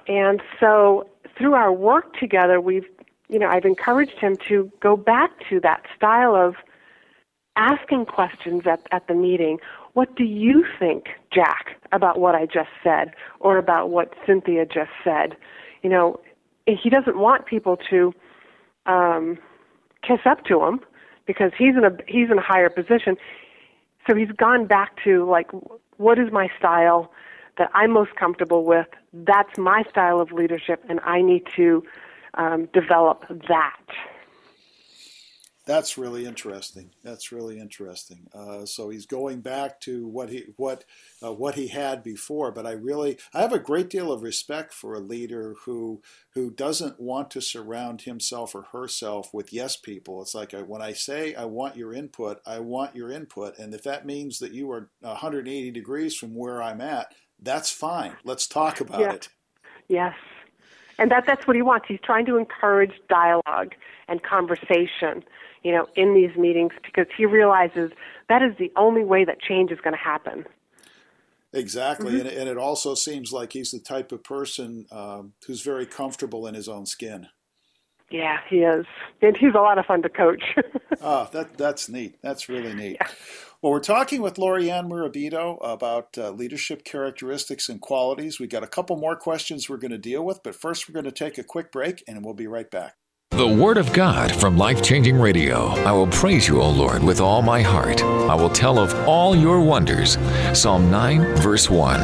[SPEAKER 3] And so through our work together we've you know I've encouraged him to go back to that style of asking questions at, at the meeting what do you think, Jack, about what I just said or about what Cynthia just said? You know, he doesn't want people to um, kiss up to him because he's in a he's in a higher position. So he's gone back to like, what is my style that I'm most comfortable with? That's my style of leadership, and I need to um, develop that.
[SPEAKER 2] That's really interesting. That's really interesting. Uh, so he's going back to what he what uh, what he had before. But I really I have a great deal of respect for a leader who who doesn't want to surround himself or herself with yes people. It's like uh, when I say I want your input, I want your input, and if that means that you are 180 degrees from where I'm at, that's fine. Let's talk about
[SPEAKER 3] yeah.
[SPEAKER 2] it.
[SPEAKER 3] Yes. And that that's what he wants. He's trying to encourage dialogue and conversation you know, in these meetings because he realizes that is the only way that change is going to happen.
[SPEAKER 2] Exactly, mm-hmm. and, and, it also seems like he's the type of person um, who's very comfortable in his own skin.
[SPEAKER 3] Yeah, he is, and he's a lot of fun to coach.
[SPEAKER 2] oh, that that's neat. That's really neat. Yeah. Well, we're talking with Lorianne Murabito about uh, leadership characteristics and qualities. We've got a couple more questions we're going to deal with, but first we're going to take a quick break, and we'll be right back.
[SPEAKER 9] The Word of God from Life Changing Radio. I will praise you, O Lord, with all my heart. I will tell of all your wonders. Psalm 9, verse 1.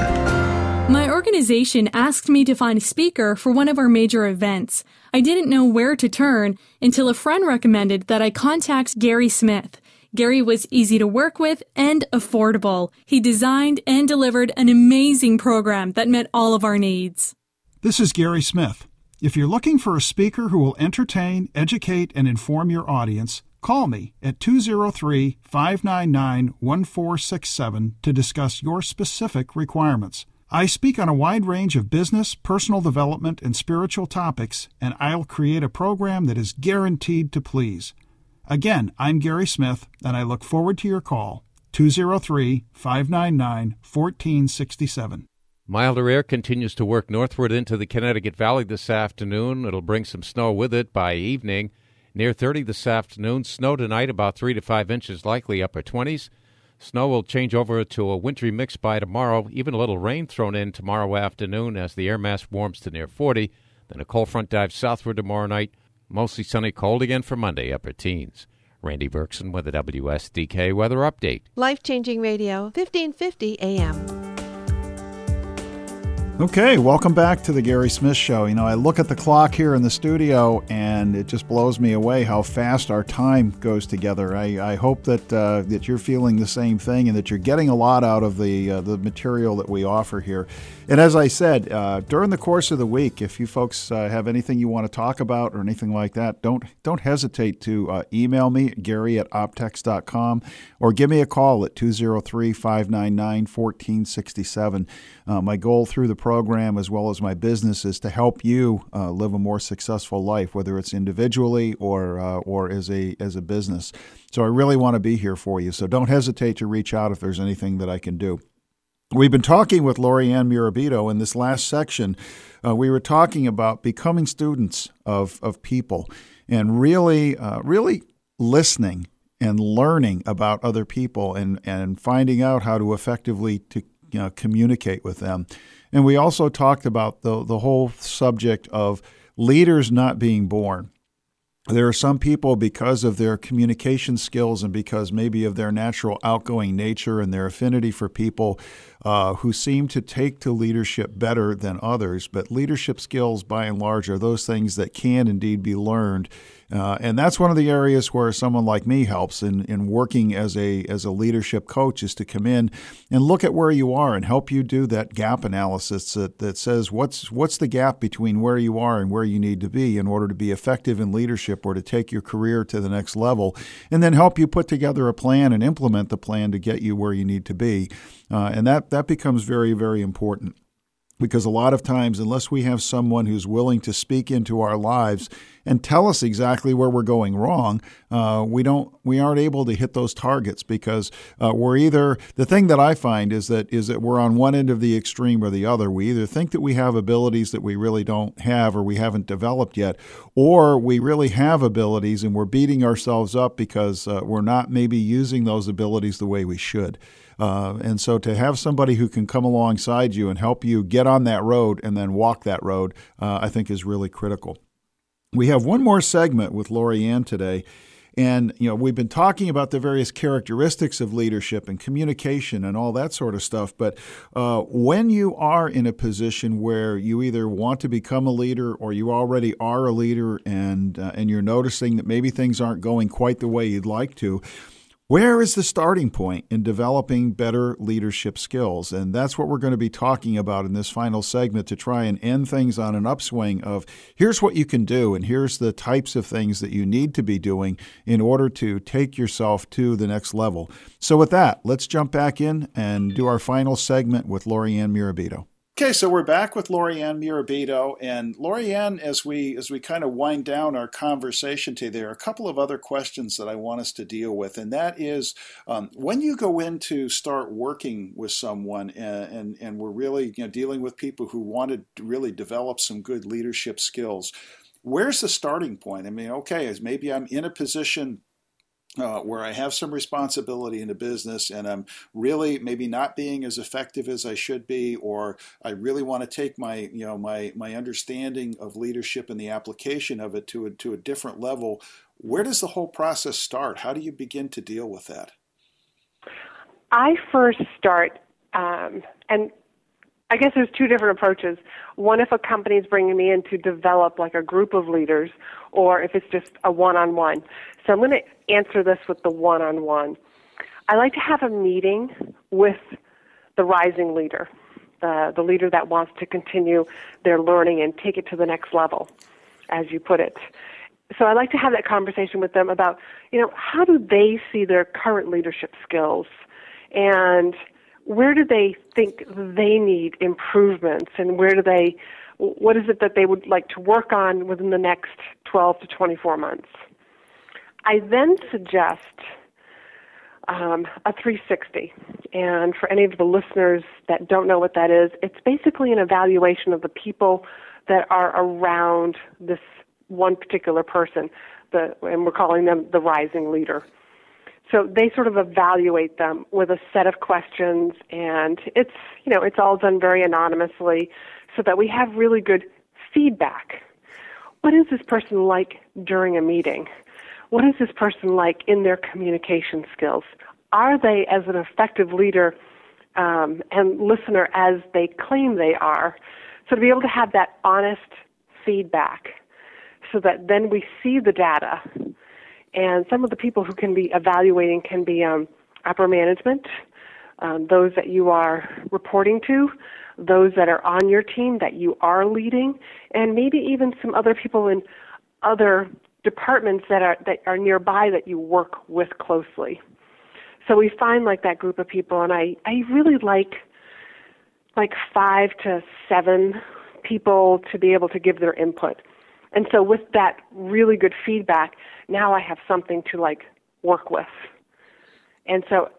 [SPEAKER 10] My organization asked me to find a speaker for one of our major events. I didn't know where to turn until a friend recommended that I contact Gary Smith. Gary was easy to work with and affordable. He designed and delivered an amazing program that met all of our needs.
[SPEAKER 11] This is Gary Smith. If you're looking for a speaker who will entertain, educate, and inform your audience, call me at 203 599 1467 to discuss your specific requirements. I speak on a wide range of business, personal development, and spiritual topics, and I'll create a program that is guaranteed to please. Again, I'm Gary Smith, and I look forward to your call 203 599 1467.
[SPEAKER 8] Milder air continues to work northward into the Connecticut Valley this afternoon. It'll bring some snow with it by evening. Near 30 this afternoon. Snow tonight, about 3 to 5 inches, likely upper 20s. Snow will change over to a wintry mix by tomorrow. Even a little rain thrown in tomorrow afternoon as the air mass warms to near 40. Then a cold front dives southward tomorrow night. Mostly sunny, cold again for Monday, upper teens. Randy Berkson with the WSDK weather update.
[SPEAKER 12] Life changing radio, 1550 AM.
[SPEAKER 2] Okay, welcome back to the Gary Smith Show. You know, I look at the clock here in the studio and it just blows me away how fast our time goes together. I, I hope that uh, that you're feeling the same thing and that you're getting a lot out of the uh, the material that we offer here. And as I said, uh, during the course of the week, if you folks uh, have anything you want to talk about or anything like that, don't don't hesitate to uh, email me, Gary at optechs.com, or give me a call at 203 599 1467. Uh, my goal through the program, as well as my business, is to help you uh, live a more successful life, whether it's individually or uh, or as a as a business. So I really want to be here for you. So don't hesitate to reach out if there's anything that I can do. We've been talking with Lorianne Murabito in this last section. Uh, we were talking about becoming students of, of people and really, uh, really listening and learning about other people and, and finding out how to effectively to you know, communicate with them. And we also talked about the, the whole subject of leaders not being born. There are some people, because of their communication skills and because maybe of their natural outgoing nature and their affinity for people, uh, who seem to take to leadership better than others. But leadership skills, by and large, are those things that can indeed be learned uh, and that's one of the areas where someone like me helps in, in working as a as a leadership coach is to come in and look at where you are and help you do that gap analysis that, that says what's what's the gap between where you are and where you need to be in order to be effective in leadership or to take your career to the next level and then help you put together a plan and implement the plan to get you where you need to be uh, and that that becomes very very important because a lot of times, unless we have someone who's willing to speak into our lives and tell us exactly where we're going wrong, uh, we don't we aren't able to hit those targets because uh, we're either the thing that I find is that is that we're on one end of the extreme or the other. We either think that we have abilities that we really don't have or we haven't developed yet, or we really have abilities and we're beating ourselves up because uh, we're not maybe using those abilities the way we should. Uh, and so to have somebody who can come alongside you and help you get on that road and then walk that road, uh, I think is really critical. We have one more segment with Lorianne today. And you know, we've been talking about the various characteristics of leadership and communication and all that sort of stuff. But uh, when you are in a position where you either want to become a leader or you already are a leader, and uh, and you're noticing that maybe things aren't going quite the way you'd like to, where is the starting point in developing better leadership skills? And that's what we're going to be talking about in this final segment to try and end things on an upswing of here's what you can do, and here's the types of things that you need to be doing in order to take yourself to the next level. So, with that, let's jump back in and do our final segment with Lorianne Murabito. Okay, so we're back with Lorianne Murabito, and Lorianne, as we as we kind of wind down our conversation today, there are a couple of other questions that I want us to deal with, and that is um, when you go in to start working with someone, and, and and we're really you know dealing with people who want to really develop some good leadership skills. Where's the starting point? I mean, okay, maybe I'm in a position uh, where I have some responsibility in a business and I'm really maybe not being as effective as I should be, or I really want to take my you know my my understanding of leadership and the application of it to a, to a different level. Where does the whole process start? How do you begin to deal with that?
[SPEAKER 3] I first start, um, and I guess there's two different approaches. One, if a company is bringing me in to develop like a group of leaders, or if it's just a one-on-one. So I'm going to answer this with the one-on-one. I like to have a meeting with the rising leader, the the leader that wants to continue their learning and take it to the next level, as you put it. So I like to have that conversation with them about, you know, how do they see their current leadership skills, and where do they think they need improvements? And where do they what is it that they would like to work on within the next 12 to 24 months? I then suggest um, a 360 and for any of the listeners that don't know what that is it's basically an evaluation of the people that are around this one particular person the, and we're calling them the rising leader so they sort of evaluate them with a set of questions, and it's you know it's all done very anonymously, so that we have really good feedback. What is this person like during a meeting? What is this person like in their communication skills? Are they as an effective leader um, and listener as they claim they are? So to be able to have that honest feedback, so that then we see the data and some of the people who can be evaluating can be um, upper management, um, those that you are reporting to, those that are on your team that you are leading, and maybe even some other people in other departments that are that are nearby that you work with closely. So we find like that group of people, and I I really like like five to seven people to be able to give their input. And so with that really good feedback, now I have something to like work with. And so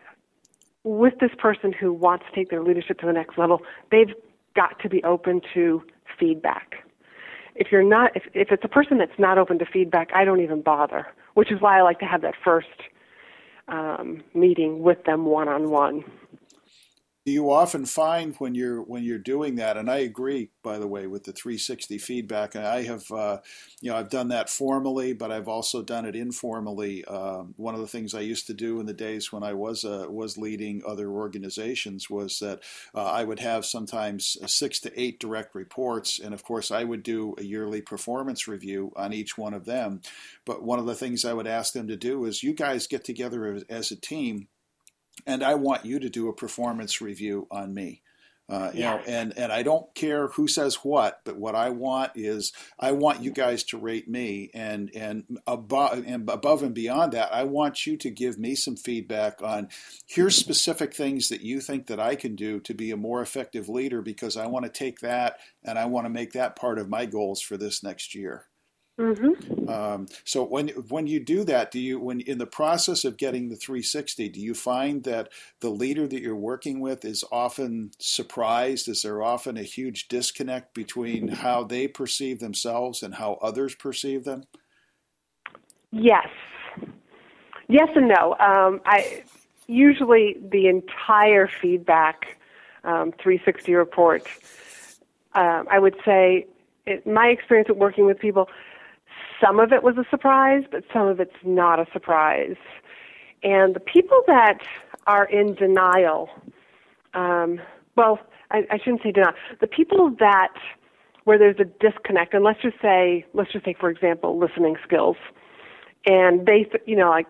[SPEAKER 3] with this person who wants to take their leadership to the next level, they've got to be open to feedback. If you're not if if it's a person that's not open to feedback, I don't even bother, which is why I like to have that first um, meeting with them one on one
[SPEAKER 2] you often find when you're when you're doing that and i agree by the way with the 360 feedback i have uh, you know i've done that formally but i've also done it informally. Um, one of the things i used to do in the days when i was uh, was leading other organizations was that uh, i would have sometimes six to eight direct reports and of course i would do a yearly performance review on each one of them. But one of the things i would ask them to do is you guys get together as a team and I want you to do a performance review on me. Uh, you know, and and I don't care who says what, but what I want is I want you guys to rate me, and and above and above and beyond that, I want you to give me some feedback on here's specific things that you think that I can do to be a more effective leader because I want to take that and I want to make that part of my goals for this next year.
[SPEAKER 3] Mm-hmm.
[SPEAKER 2] Um, so when when you do that, do you when in the process of getting the 360, do you find that the leader that you're working with is often surprised? Is there often a huge disconnect between how they perceive themselves and how others perceive them?
[SPEAKER 3] Yes, yes and no. Um, I usually the entire feedback um, 360 report. Um, I would say, it, my experience with working with people some of it was a surprise, but some of it's not a surprise. And the people that are in denial, um, well, I, I shouldn't say denial. The people that where there's a disconnect, and let's just say, let's just take for example, listening skills, and they, you know, like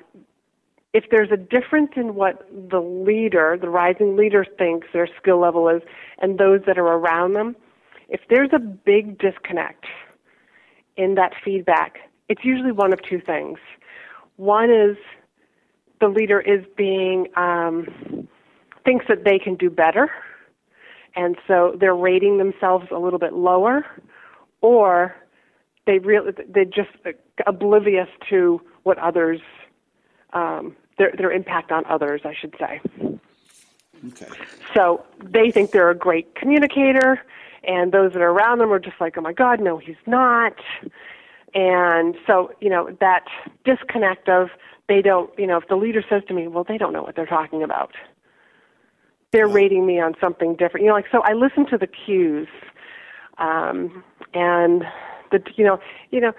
[SPEAKER 3] if there's a difference in what the leader, the rising leader thinks their skill level is, and those that are around them, if there's a big disconnect, in that feedback, it's usually one of two things. One is the leader is being um, thinks that they can do better, and so they're rating themselves a little bit lower, or they really they're just oblivious to what others um, their their impact on others, I should say.
[SPEAKER 2] Okay.
[SPEAKER 3] So they think they're a great communicator and those that are around them are just like, oh my God, no, he's not. And so, you know, that disconnect of they don't, you know, if the leader says to me, well, they don't know what they're talking about. They're rating me on something different. You know, like, so I listen to the cues. Um, and the, you know, you know,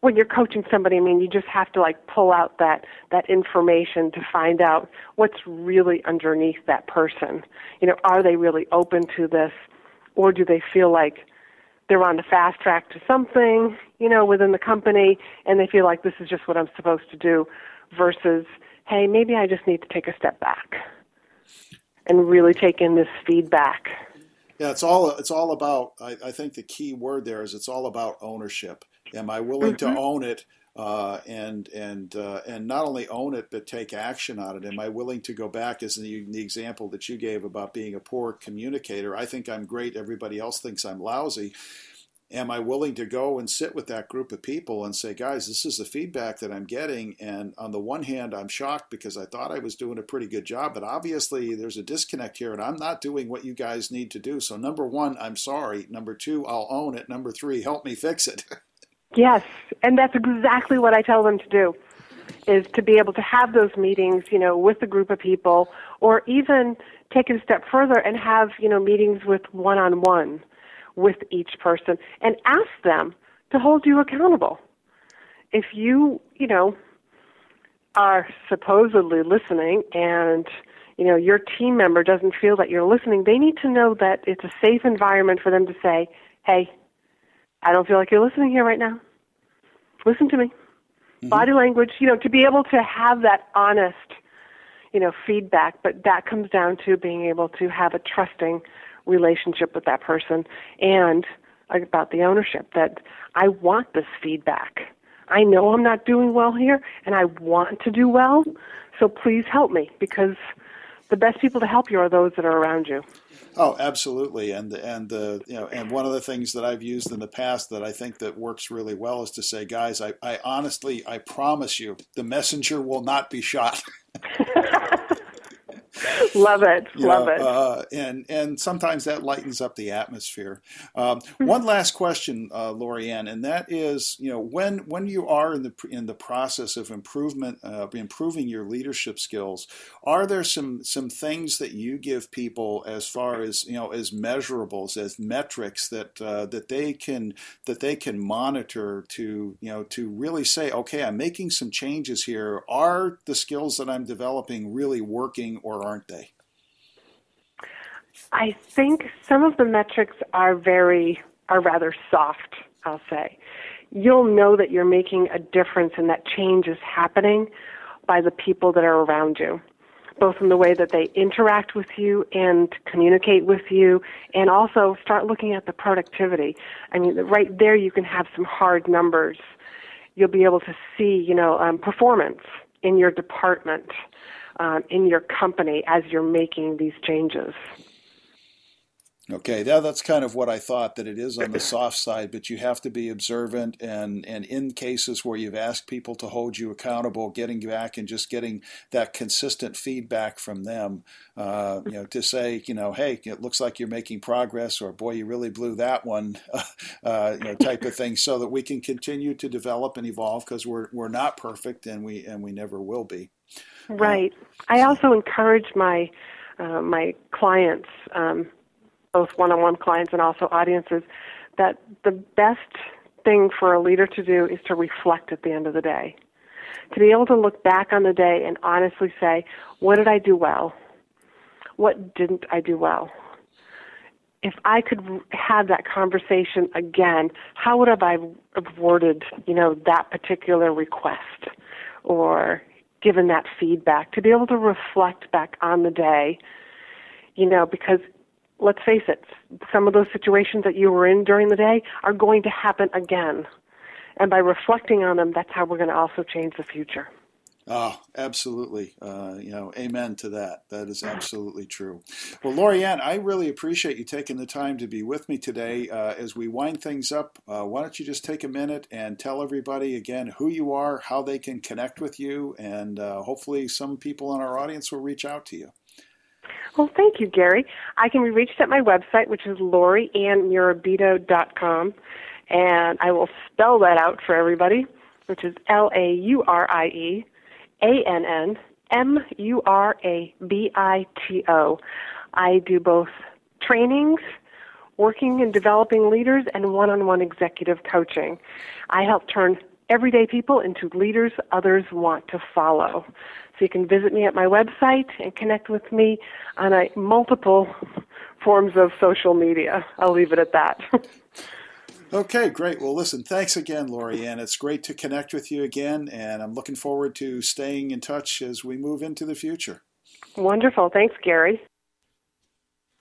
[SPEAKER 3] when you're coaching somebody, I mean, you just have to like pull out that that information to find out what's really underneath that person. You know, are they really open to this? Or do they feel like they're on the fast track to something, you know, within the company, and they feel like this is just what I'm supposed to do, versus, hey, maybe I just need to take a step back and really take in this feedback.
[SPEAKER 2] Yeah, it's all it's all about. I, I think the key word there is it's all about ownership. Am I willing mm-hmm. to own it? Uh, and and uh, and not only own it but take action on it. Am I willing to go back? As the, the example that you gave about being a poor communicator, I think I'm great. Everybody else thinks I'm lousy. Am I willing to go and sit with that group of people and say, guys, this is the feedback that I'm getting? And on the one hand, I'm shocked because I thought I was doing a pretty good job, but obviously there's a disconnect here and I'm not doing what you guys need to do. So, number one, I'm sorry. Number two, I'll own it. Number three, help me fix it.
[SPEAKER 3] Yes, and that's exactly what I tell them to do is to be able to have those meetings, you know, with a group of people or even take it a step further and have, you know, meetings with one-on-one with each person and ask them to hold you accountable. If you, you know, are supposedly listening and you know your team member doesn't feel that you're listening, they need to know that it's a safe environment for them to say, "Hey, I don't feel like you're listening here right now. Listen to me. Mm-hmm. Body language, you know, to be able to have that honest, you know, feedback, but that comes down to being able to have a trusting relationship with that person and about the ownership that I want this feedback. I know I'm not doing well here and I want to do well, so please help me because the best people to help you are those that are around you.
[SPEAKER 2] Oh, absolutely, and and the you know and one of the things that I've used in the past that I think that works really well is to say, guys, I, I honestly I promise you, the messenger will not be shot.
[SPEAKER 3] love it,
[SPEAKER 2] you
[SPEAKER 3] love
[SPEAKER 2] know,
[SPEAKER 3] it.
[SPEAKER 2] Uh, and and sometimes that lightens up the atmosphere. Um, one last question, uh, Lorianne, and that is, you know, when when you are in the in the process of improvement, uh, improving your leadership skills, are there some some things that you give people as far as you know as measurables, as metrics that uh, that they can that they can monitor to you know to really say, okay, I'm making some changes here. Are the skills that I'm developing really working or aren't they?
[SPEAKER 3] I think some of the metrics are very are rather soft, I'll say. You'll know that you're making a difference and that change is happening by the people that are around you. both in the way that they interact with you and communicate with you, and also start looking at the productivity. I mean, right there you can have some hard numbers. You'll be able to see, you know, um, performance in your department, um, in your company as you're making these changes.
[SPEAKER 2] Okay, that, that's kind of what I thought that it is on the soft side, but you have to be observant and and in cases where you've asked people to hold you accountable, getting back and just getting that consistent feedback from them, uh, you know, to say, you know, hey, it looks like you're making progress, or boy, you really blew that one, uh, you know, type of thing, so that we can continue to develop and evolve because we're we're not perfect and we and we never will be.
[SPEAKER 3] Right. I also encourage my uh, my clients. Um, both one-on-one clients and also audiences, that the best thing for a leader to do is to reflect at the end of the day. To be able to look back on the day and honestly say, what did I do well? What didn't I do well? If I could have that conversation again, how would have I have worded, you know, that particular request or given that feedback? To be able to reflect back on the day, you know, because let's face it, some of those situations that you were in during the day are going to happen again. And by reflecting on them, that's how we're going to also change the future.
[SPEAKER 2] Oh, absolutely. Uh, you know, amen to that. That is absolutely true. Well, Lorianne, I really appreciate you taking the time to be with me today. Uh, as we wind things up, uh, why don't you just take a minute and tell everybody again who you are, how they can connect with you, and uh, hopefully some people in our audience will reach out to you.
[SPEAKER 3] Well, thank you, Gary. I can be reached at my website, which is laurieannmurabito.com, and I will spell that out for everybody, which is L A U R I E A N N M U R A B I T O. I do both trainings, working and developing leaders, and one on one executive coaching. I help turn everyday people into leaders others want to follow. So you can visit me at my website and connect with me on multiple forms of social media. I'll leave it at that.
[SPEAKER 2] Okay, great. Well, listen, thanks again, Lorianne. It's great to connect with you again, and I'm looking forward to staying in touch as we move into the future.
[SPEAKER 3] Wonderful. Thanks, Gary.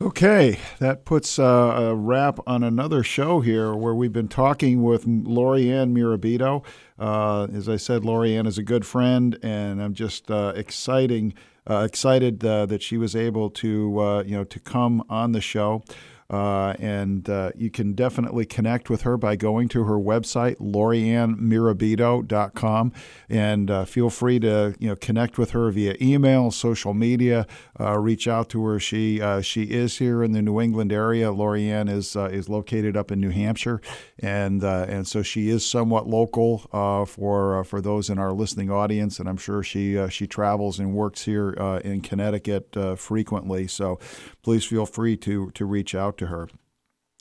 [SPEAKER 2] Okay, that puts uh, a wrap on another show here where we've been talking with Lorianne Murabito. Uh, as I said, Lorianne is a good friend, and I'm just uh, exciting, uh, excited uh, that she was able to, uh, you know, to come on the show. Uh, and uh, you can definitely connect with her by going to her website, laurieannmurabito.com, and uh, feel free to you know connect with her via email, social media, uh, reach out to her. She uh, she is here in the New England area. Lorianne is uh, is located up in New Hampshire, and and so she is somewhat local for for those in our listening audience, and I'm sure she she travels and works here in Connecticut frequently. So please feel free to to reach out to her.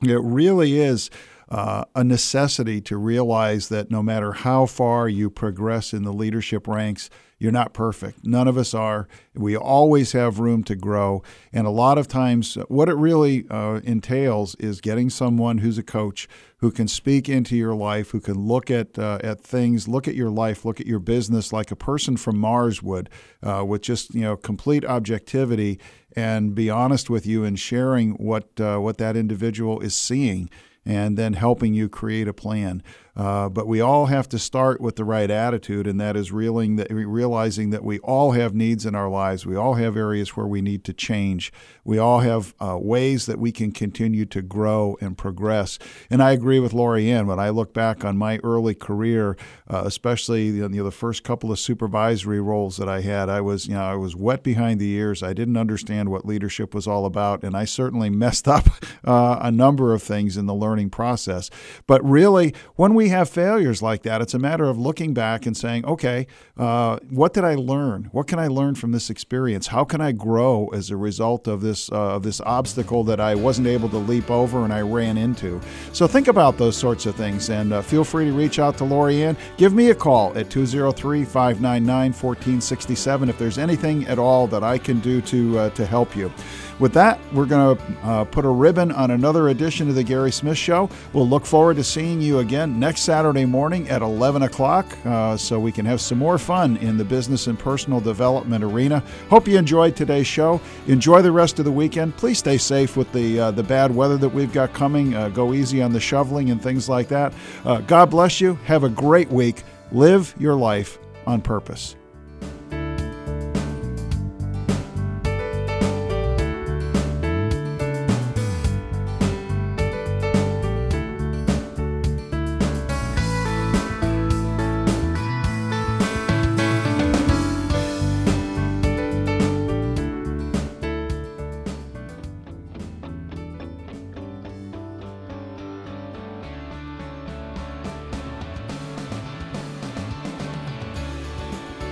[SPEAKER 2] It really is uh, a necessity to realize that no matter how far you progress in the leadership ranks, you're not perfect. None of us are. We always have room to grow. And a lot of times, what it really uh, entails is getting someone who's a coach who can speak into your life, who can look at uh, at things, look at your life, look at your business like a person from Mars would, uh, with just you know complete objectivity and be honest with you and sharing what uh, what that individual is seeing and then helping you create a plan. Uh, but we all have to start with the right attitude, and that is realizing that, realizing that we all have needs in our lives. We all have areas where we need to change. We all have uh, ways that we can continue to grow and progress. And I agree with Lorianne. When I look back on my early career, uh, especially you know, the first couple of supervisory roles that I had, I was you know I was wet behind the ears. I didn't understand what leadership was all about, and I certainly messed up uh, a number of things in the learning process. But really, when we have failures like that, it's a matter of looking back and saying, okay, uh, what did I learn? What can I learn from this experience? How can I grow as a result of this uh, of this obstacle that I wasn't able to leap over and I ran into? So think about those sorts of things and uh, feel free to reach out to Lorianne. Give me a call at 203 599 1467 if there's anything at all that I can do to, uh, to help you. With that, we're going to uh, put a ribbon on another edition of the Gary Smith Show. We'll look forward to seeing you again next Saturday morning at 11 o'clock uh, so we can have some more fun in the business and personal development arena. Hope you enjoyed today's show. Enjoy the rest of the weekend. Please stay safe with the, uh, the bad weather that we've got coming. Uh, go easy on the shoveling and things like that. Uh, God bless you. Have a great week. Live your life on purpose.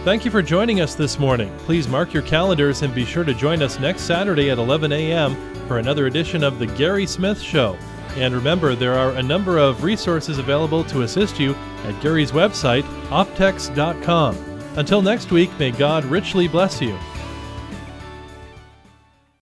[SPEAKER 1] Thank you for joining us this morning. Please mark your calendars and be sure to join us next Saturday at 11 a.m. for another edition of The Gary Smith Show. And remember, there are a number of resources available to assist you at Gary's website, optechs.com. Until next week, may God richly bless you.